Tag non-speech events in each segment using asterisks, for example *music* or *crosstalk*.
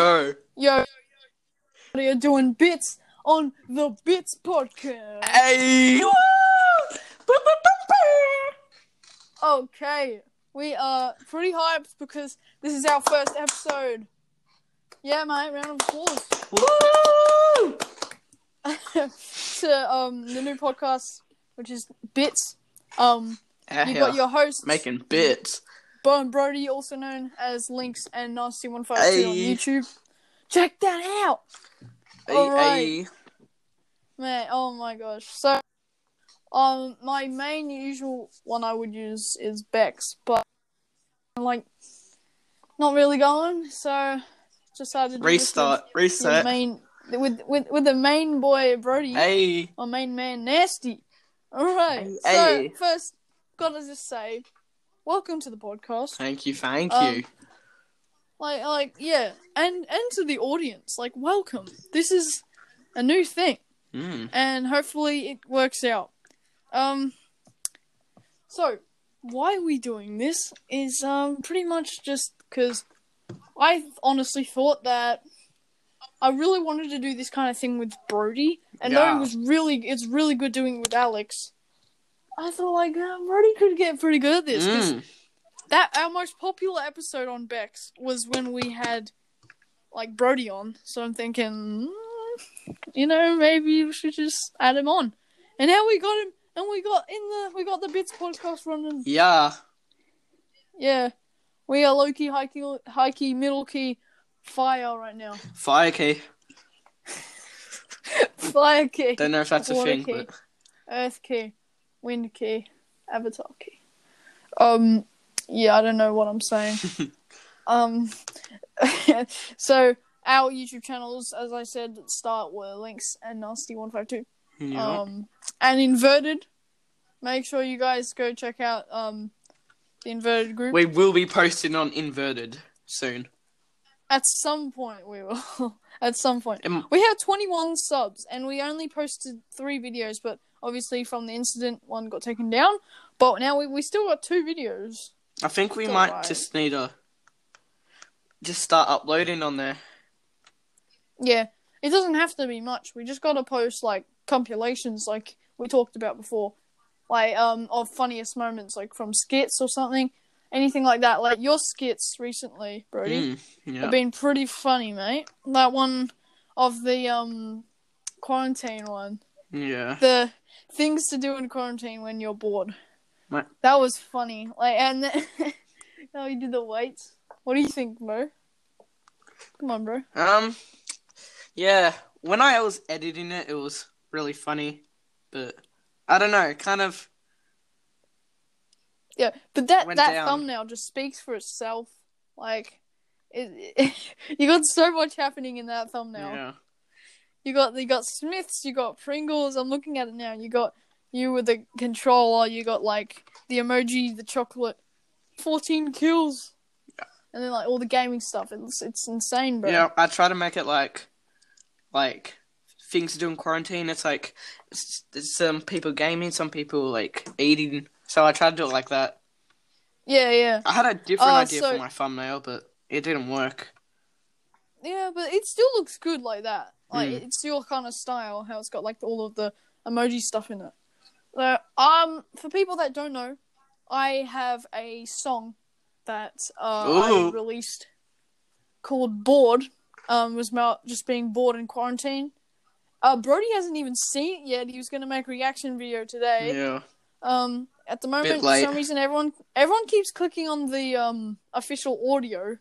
Yo. Yo, we are doing bits on the Bits podcast. Hey. Okay, we are pretty hyped because this is our first episode. Yeah, mate, round of applause Woo! *laughs* to um the new podcast, which is Bits. Um, you got your host making bits. Bo and Brody, also known as Links and Nasty One Five Two on YouTube. Check that out, Hey, Alright. hey. man. Oh my gosh. So, um, my main usual one I would use is Bex, but I'm like not really going, so decided to do Restart. with, Reset. main with with with the main boy Brody. Hey. our main man Nasty. All right. Hey, so first, gotta just say, welcome to the podcast. Thank you. Thank Um, you. Like, like, yeah, and and to the audience, like, welcome. This is a new thing, Mm. and hopefully it works out. Um. So, why are we doing this? Is um pretty much just because I honestly thought that. I really wanted to do this kind of thing with Brody, and though it was really, it's really good doing it with Alex. I thought like uh, Brody could get pretty good at this. 'cause Mm. that our most popular episode on Bex was when we had like Brody on. So I'm thinking, mm, you know, maybe we should just add him on. And now we got him, and we got in the we got the Bits podcast running. Yeah. Yeah, we are low key, high key, high key, middle key, fire right now. Fire key. *laughs* Fire key, Don't know if that's a thing, key. but earth key, wind key, avatar key. Um, yeah, I don't know what I'm saying. *laughs* um, *laughs* so our YouTube channels, as I said at the start, were Links and Nasty One Five Two. yeah. Um, and Inverted. Make sure you guys go check out um the Inverted group. we will be posting on inverted soon. At some point, we will. *laughs* At some point, we have 21 subs, and we only posted three videos. But obviously, from the incident, one got taken down. But now we we still got two videos. I think we might just need to just start uploading on there. Yeah, it doesn't have to be much. We just gotta post like compilations, like we talked about before, like um of funniest moments, like from skits or something, anything like that. Like your skits recently, Brody, Mm. Yeah. have been pretty funny, mate. That one of the um quarantine one, Yeah. the things to do in quarantine when you're bored. What? That was funny. Like and then, *laughs* how you did the weights. What do you think, bro? Come on, bro. Um, yeah. When I was editing it, it was really funny, but I don't know. Kind of. Yeah, but that that down. thumbnail just speaks for itself. Like, it, *laughs* you got so much happening in that thumbnail. Yeah. You got you got Smiths, you got Pringles. I'm looking at it now. You got you with the controller. You got like the emoji, the chocolate, fourteen kills, and then like all the gaming stuff. It's it's insane, bro. Yeah. I try to make it like, like things to do in quarantine. It's like s- there's some people gaming, some people like eating. So I tried to do it like that. yeah, yeah, I had a different Uh, idea so- for my thumbnail, but it didn't work. Yeah. But it still looks good like that. Like Mm. it's your kind of style. How it's got like all of the emoji stuff in it. So, um, for people that don't know, I have a song that uh, I released called "Bored." Um, was about just being bored in quarantine. Uh, Brody hasn't even seen it yet. He was gonna make a reaction video today. Yeah. Um, at the moment, for some reason, everyone everyone keeps clicking on the um official audio,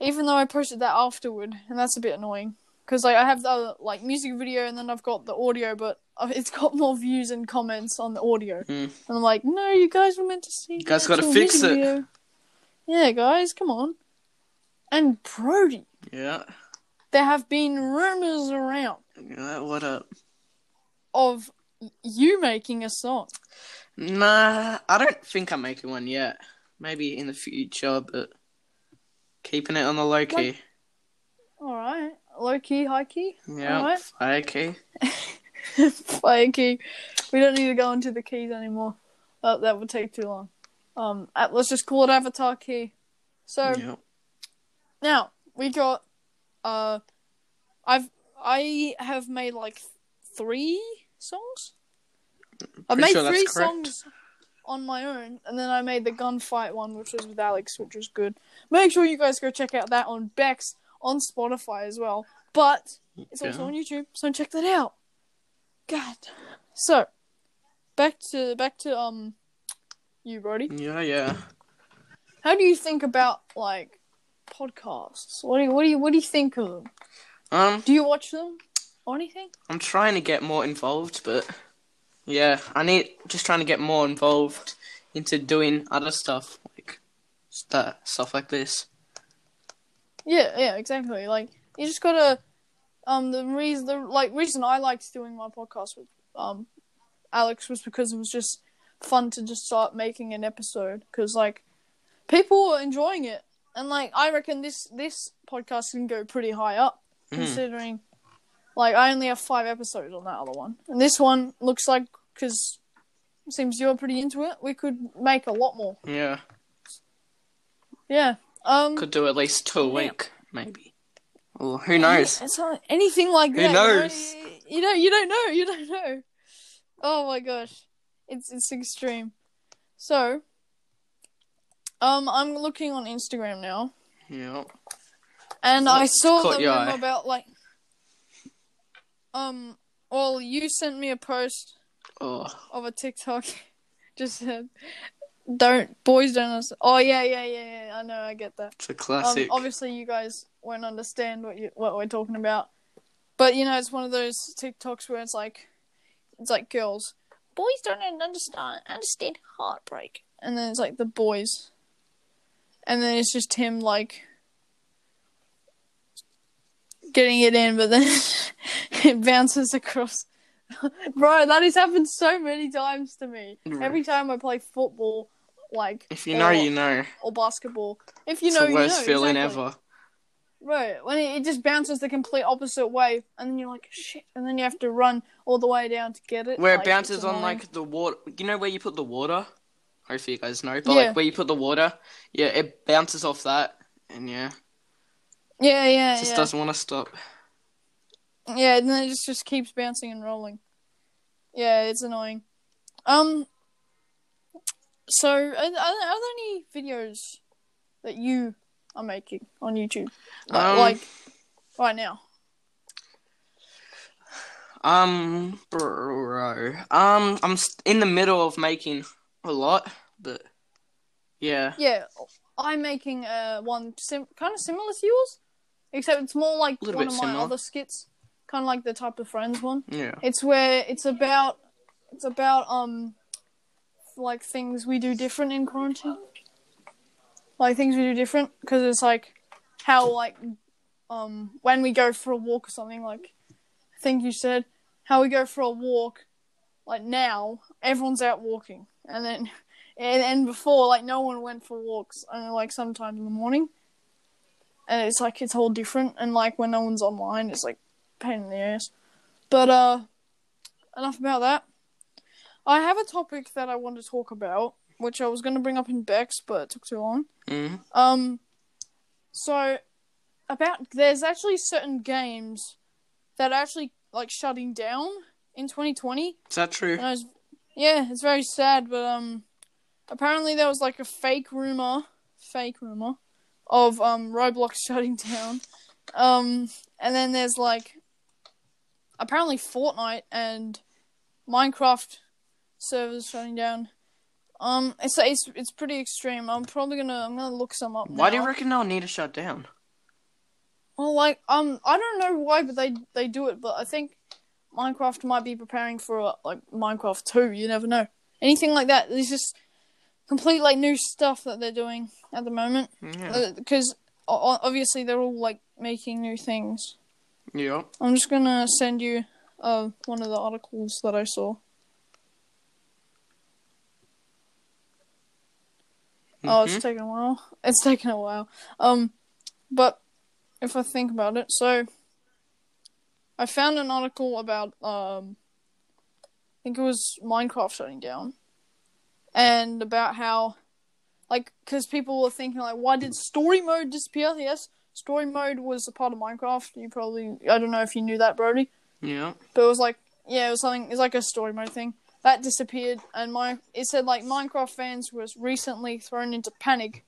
even though I posted that afterward, and that's a bit annoying. Because like I have the like music video, and then I've got the audio, but it's got more views and comments on the audio, Mm. and I'm like, no, you guys were meant to see. You guys gotta fix it. Video. Yeah, guys, come on. And Brody, Yeah. there have been rumors around Yeah. What up? of you making a song. Nah, I don't think I'm making one yet. Maybe in the future, but keeping it on the low key. All right, low key, high key. yeah, alright. high key. *laughs* Fire key. We don't need to go into the keys anymore. That that would take too long. Um, let's just call it Avatar key. So Yep. now we got uh, I've I have made like three songs. I've made sure three songs on my own, and then I made the gunfight one, which was with Alex, which was good. Make sure you guys go check out that on Bex on Spotify as well. But it's also on YouTube, so check that out. God. So, back to back to um, you, Brody. Yeah, yeah. How do you think about like podcasts? What do you what do you what do you think of them? Um, Do you watch them or anything? I'm trying to get more involved, but yeah, I need just trying to get more involved into doing other stuff like that stuff like this. Yeah, yeah, exactly. Like you just gotta um the reason the like reason I liked doing my podcast with um Alex was because it was just fun to just start making an episode because like people were enjoying it and like I reckon this this podcast can go pretty high up Mhm. considering like I only have five episodes on that other one and this one looks like because seems you're pretty into it we could make a lot more Yeah, yeah um could do at least two a Yeah. week, maybe. Or who knows? It's not anything like Who that. knows? You, know, you don't. Know. You don't know. Oh my gosh, it's it's extreme. So, um, I'm looking on Instagram now, Yeah. and I saw caught the your rumor eye? about like, um, well, you sent me a post Oh, of a TikTok, *laughs* just said, "Don't boys don't." Understand. Oh yeah, yeah, yeah, yeah. I know. I get that. it's a Um, classic. obviously, you guys won't understand what you what we're talking about, but you know, it's one of those TikToks where it's like, it's like girls, boys don't understand understand heartbreak, and then it's like the boys, and then it's just him like getting it in, but then *laughs* it bounces across. *laughs* Bro, that has happened so many times to me. Mm. Every time I play football, like if you know, you know. or basketball. If you It's know, the you worst know. feeling exactly. ever. Right, when it, it just bounces the complete opposite way, and then you're like, shit, and then you have to run all the way down to get it. Where it bounces on like the water. You know where you put the water? Hopefully you guys know. But Yeah. like where you put the water, yeah, it bounces off that, and yeah, Yeah, yeah, it just yeah. doesn't want to stop. Yeah, and then it just, just keeps bouncing and rolling. Yeah, it's annoying. Um, so, are, are, there, are there any videos that you are making on YouTube? Like, Um, like right now? Um, bro, um, I'm in the middle of making a lot, but yeah, Yeah, I'm making uh, one sim- kind of similar to yours, except it's more like one of my other skits, kind of like the type of friends one. yeah, It's where it's about it's about um like things we do different in quarantine. Like things we do different because it's like how like um when we go for a walk or something like I think you said how we go for a walk like now everyone's out walking and then *laughs* and, and before like no one went for walks only like sometimes in the morning and it's like it's all different and like when no one's online it's like pain in the ass but uh enough about that. I have a topic that I want to talk about, which I was going to bring up in Bex, but it took too long. mm, Um, so about there's actually certain games that are actually like shutting down in 2020. is that true? Was, yeah, it's very sad, but um, apparently there was like a fake rumor, fake rumor, of um Roblox *laughs* shutting down. Um, and then there's like apparently Fortnite and Minecraft servers shutting down. Um, it's it's it's pretty extreme. I'm probably gonna I'm gonna look some up. Why do you reckon they'll need to shut down? Well, like um, I don't know why, but they they do it. But I think Minecraft might be preparing for uh, like Minecraft two. You never know. Anything like that. There's just complete like new stuff that they're doing at the moment. Yeah, Because obviously they're all like making new things. Yeah. I'm just gonna send you uh one of the articles that I saw. Oh, it's Mhm. taken a while. *laughs* It's taken a while. Um, but if I think about it, so I found an article about um, I think it was Minecraft shutting down, and about how, like, because people were thinking like, why did story mode disappear? Yes, story mode was a part of Minecraft. You probably I don't know if you knew that, Brody, Yeah. but it was like yeah, it was something. It's like a story mode thing that disappeared, and my it said like Minecraft fans was recently thrown into panic,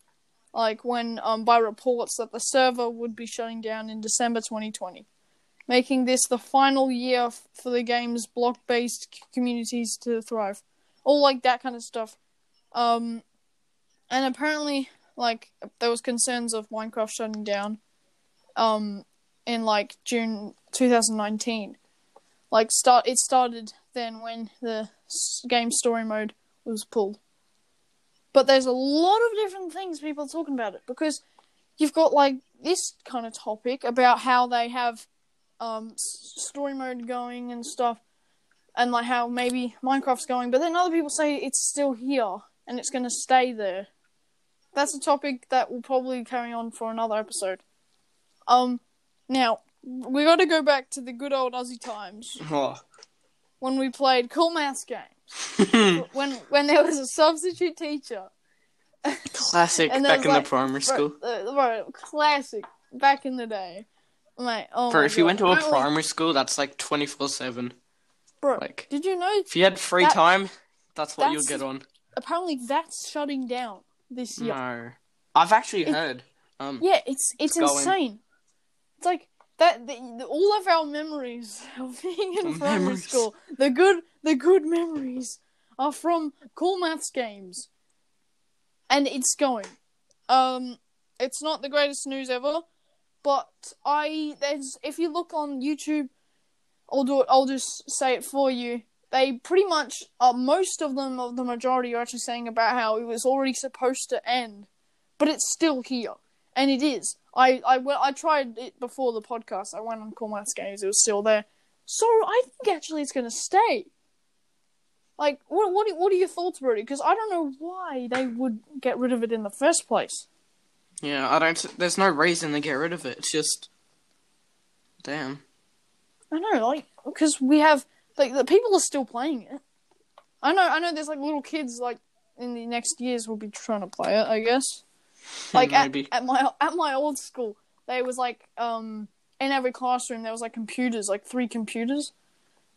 like when um by reports that the server would be shutting down in December 2020, making this the final year f- for the game's block-based c- communities to thrive, all like that kind of stuff. Um, and apparently, like there was concerns of Minecraft shutting down, um, in like June 2019 like start it started then when the game story mode was pulled. But there's a lot of different things people are talking about it because you've got like this kind of topic about how they have um story mode going and stuff and like how maybe minecraft's going but then other people say it's still here and it's going to stay there that's a topic that will probably carry on for another episode um now we got to go back to the good old Aussie times Oh. when we played cool maths games. *laughs* when when there was a substitute teacher. Classic back in like- the primary school. Bro, uh, bro, classic back in the day. Mate, oh Bro, if you went to a primary school, that's like 24 7. bro, Like, did you know if you had free That- time, that's what you'll get on. apparently that's shutting down this year? No. I've actually It- heard. Um, Yeah, it's it's, It's going. insane. It's like that the, the, all of our memories of being in The primary memories. school, the good the good memories are from cool maths games. And it's going. Um it's not the greatest news ever, but I there's if you look on YouTube I'll do it I'll just say it for you. They pretty much uh, most of them of the majority are actually saying about how it was already supposed to end, but it's still here and it is. I I I tried it before the podcast. I went on Cool Maths Games. It was still there. So I think actually it's gonna stay. Like, what what what are your thoughts, Brody? Because I don't know why they would get rid of it in the first place. yeah, I don't. There's no reason to get rid of it. It's just. Damn. I know, like, because we have like the people are still playing it. I know, I know. There's like little kids like in the next years will be trying to play it. I guess. Like at, Maybe. at my at my old school, there was like um in every classroom there was like computers, like three computers,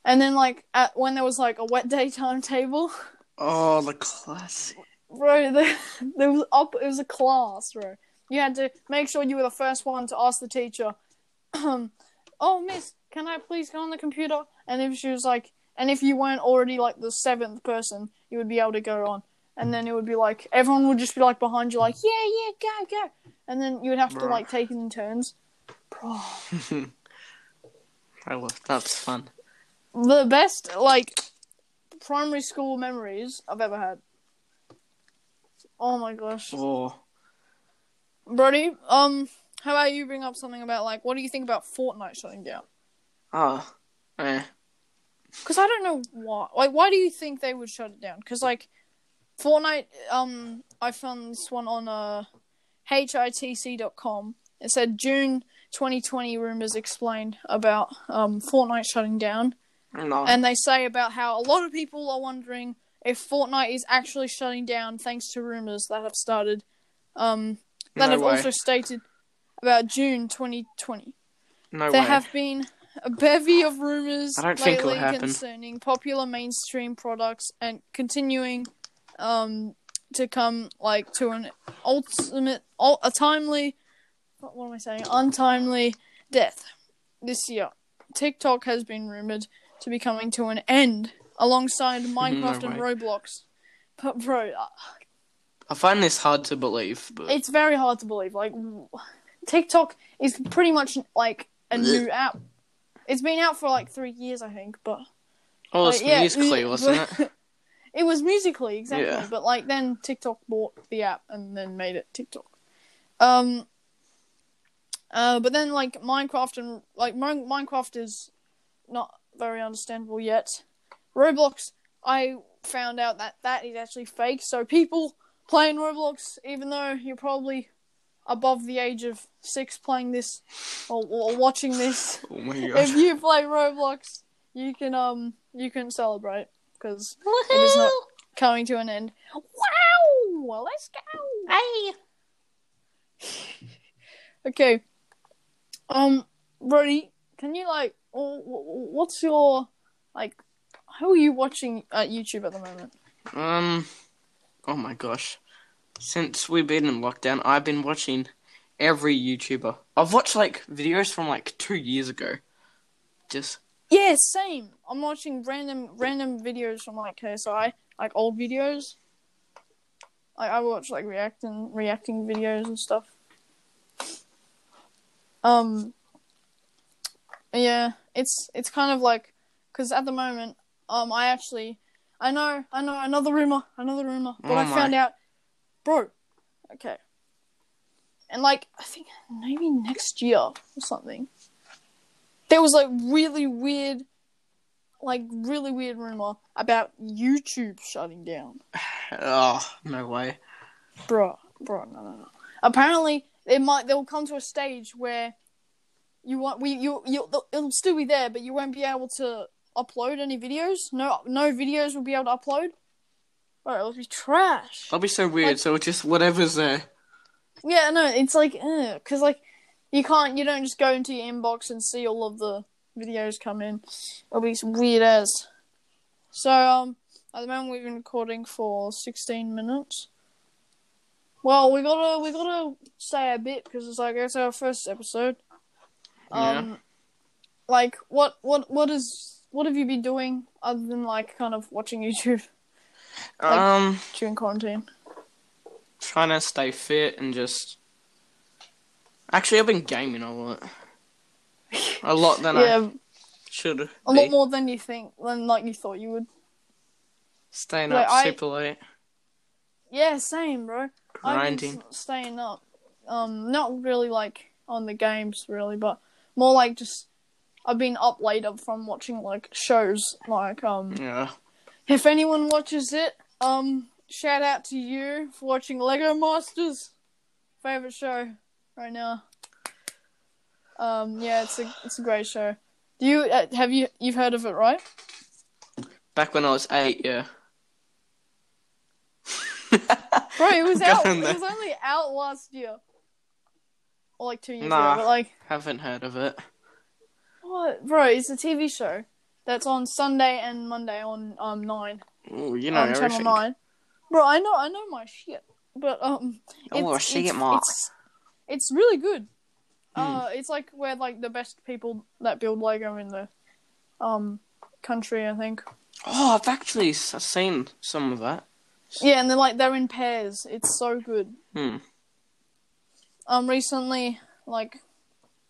and then like at when there was like a wet day timetable, Oh, the classic. bro, there, there was up. It was a class, bro. You had to make sure you were the first one to ask the teacher, *clears throat* "Oh, miss, can I please go on the computer?" And if she was like, and if you weren't already like the seventh person, you would be able to go on. And then it would be like everyone would just be like behind you, like, "Yeah, yeah, go, go." And then you would have to Bruh. like take it in turns. Bro, *laughs* I love that's fun. the best like primary school memories I've ever had. Oh my gosh. Oh, Brody, um, how about you bring up something about like what do you think about Fortnite shutting down? ah, eh. Because I don't know why. Like, why do you think they would shut it down? Because like, Fortnite. Um, I found this one on uh, hitc.com. It said June 2020 rumors explained about um Fortnite shutting down, No. and they say about how a lot of people are wondering if Fortnite is actually shutting down thanks to rumors that have started. Um, that no have way. also stated about June 2020. no there way. have been a bevy of rumors I don't think it'll lately concerning popular mainstream products and continuing um, to come like to an ultimate, a timely, what am I saying, untimely death this year. TikTok has been rumored to be coming to an end alongside *laughs* Minecraft and. Roblox. But bro, uh, I find this hard to believe, but it's very hard to believe. Like TikTok is pretty much like a new app. It's been out for like three years, I think, but oh, it's yeah, Musical.ly, wasn't it? *laughs* it was Musical.ly exactly. Yeah. But like then TikTok bought the app and then made it TikTok. Um. Uh, but then like Minecraft and like Min- Minecraft is not very understandable yet. Roblox, I found out that that is actually fake. So people playing Roblox, even though you're probably above the age of six playing this or, or watching this, *laughs* Oh my if you play Roblox, you can um you can celebrate because it is not coming to an end. Wow! Let's go. Hey. *laughs* Okay, Um, Brody, can you like, wh- wh- what's your like? Who are you watching at YouTube at the moment? Um, oh my gosh. Since we've been in lockdown, I've been watching every YouTuber. I've watched like videos from like two years ago. Just Yeah, same. I'm watching random random videos from like KSI, like old videos. Like I watch like reacting reacting videos and stuff. Um. Yeah, it's it's kind of like because at the moment, um, I actually, I know, I know another rumor, another rumor, but Oh I found out, bro. Okay. And like I think maybe next year or something there was like really weird like really weird rumor about YouTube shutting down. oh no way. Bro, bro, no no no. Apparently it might they will come to a stage where you want we you you it'll still be there but you won't be able to upload any videos. No no videos will be able to upload. Bro, it'll be trash. That'll be so weird. Like- so it's just whatever's there. Yeah, no, it's like, because like you can't, you don't just go into your inbox and see all of the videos come in. It'll be weird as. So um, at the moment we've been recording for sixteen minutes. Well, we gotta we gotta say a bit because it's like it's our first episode. Um, like what what what is what have you been doing other than like kind of watching *laughs* YouTube Like- um, during quarantine? trying to stay fit and just. Actually, I've been gaming a lot. A lot than I should a be. lot more than you think than like you thought you would. Staying Like, up I- super late, Yeah, same, bro. Grinding. staying up. Um, not really like on the games, really, but more like just I've been up later from watching like shows. Like, um, Yeah. If anyone watches it, um, shout out to you for watching Lego Masters. Favorite show right now. Um, yeah, it's a it's a great show. Do you uh, have you you've heard of it, right? Back when I was eight, yeah. *laughs* Bro, it was *laughs* out. It was only out last year, or like two years Nah. ago. But like, Haven't heard of it. What, bro? It's a TV show that's on Sunday and Monday on um nine Ooh, you know on Channel everything. Nine. Bro, I know, I know my shit, but um, Oh, it's, shit, it's, Mark. it's it's really good. Hmm. Uh, it's like where like the best people that build Lego in the um country, I think. Oh, I've actually seen some of that. Yeah, and they're like they're in pairs. It's so good. Hmm. Um, recently, like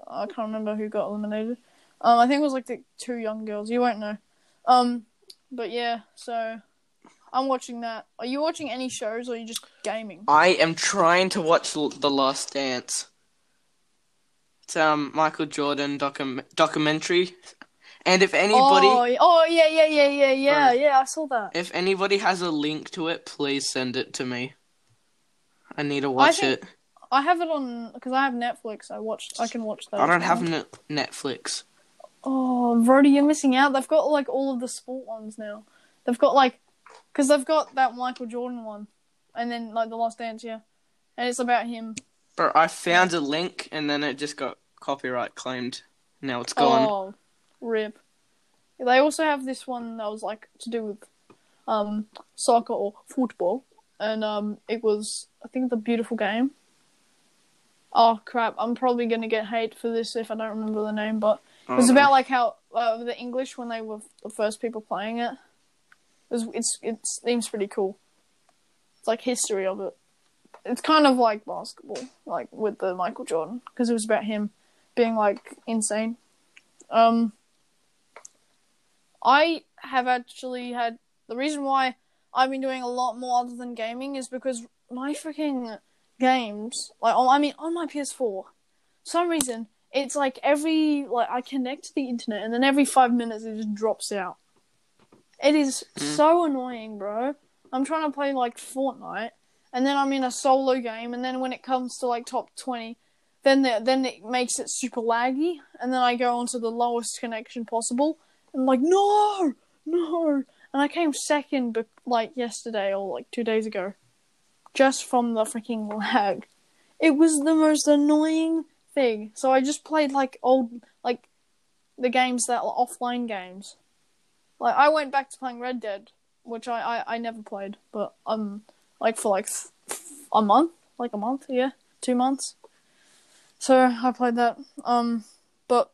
I can't remember who got eliminated. Um, I think it was like the two young girls. You won't know. Um, but yeah, so I'm watching that. Are you watching any shows or are you just gaming? I am trying to watch L- The Last Dance. It's um Michael Jordan docu- documentary, and if anybody Oh, oh yeah, yeah, yeah, yeah, yeah, yeah. I saw that. if anybody has a link to it, please send it to me. I need to watch think- it. I have it on because I have Netflix. I watched. I can watch that. I don't have net- Netflix. Oh, Brody, you're missing out. They've got like all of the sport ones now. They've got like, because they've got that Michael Jordan one, and then like the Last Dance, yeah, and it's about him. Bro, I found a link and then it just got copyright claimed. Now it's gone. Oh, rip. They also have this one that was like to do with um soccer or football, and um it was I think the beautiful game. Oh crap! I'm probably gonna get hate for this if I don't remember the name, but it was about like how uh, the English when they were the first people playing it. It was, it's it seems pretty cool. It's like history of it. It's kind of like basketball, like with the Michael Jordan, because it was about him being like insane. Um, I have actually had the reason why I've been doing a lot more other than gaming is because my freaking games, like on, I mean on my PS4, for some reason it's like every like I connect to the internet and then every five minutes it just drops out. It is hmm. so annoying, bro. I'm trying to play like Fortnite and then I'm in a solo game and then when it comes to like top twenty, then the, then it makes it super laggy and then I go onto the lowest connection possible and like no, no, and I came second, but like yesterday or like two days ago, just from the freaking lag. It was the most annoying thing. So I just played like old like the games that are offline games. Like I went back to playing Red Dead, which I I, I never played, but um like for like a month, like a month, yeah, two months. So I played that. Um, but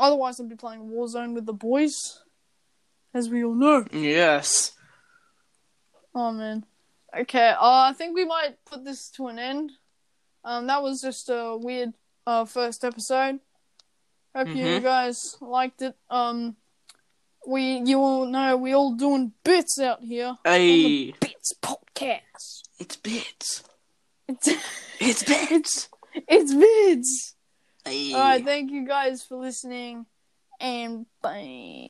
otherwise I'd be playing Warzone with the boys, as we all know. Yes. Oh man. Okay, uh, I think we might put this to an end. Um, that was just a weird uh first episode. Hope you Mhm. guys liked it. Um, we you all know we all doing bits out here. Hey, Bits podcast. it's bits. It's *laughs* It's bits. it's vids. Hey. All right, thank you guys for listening, and bye.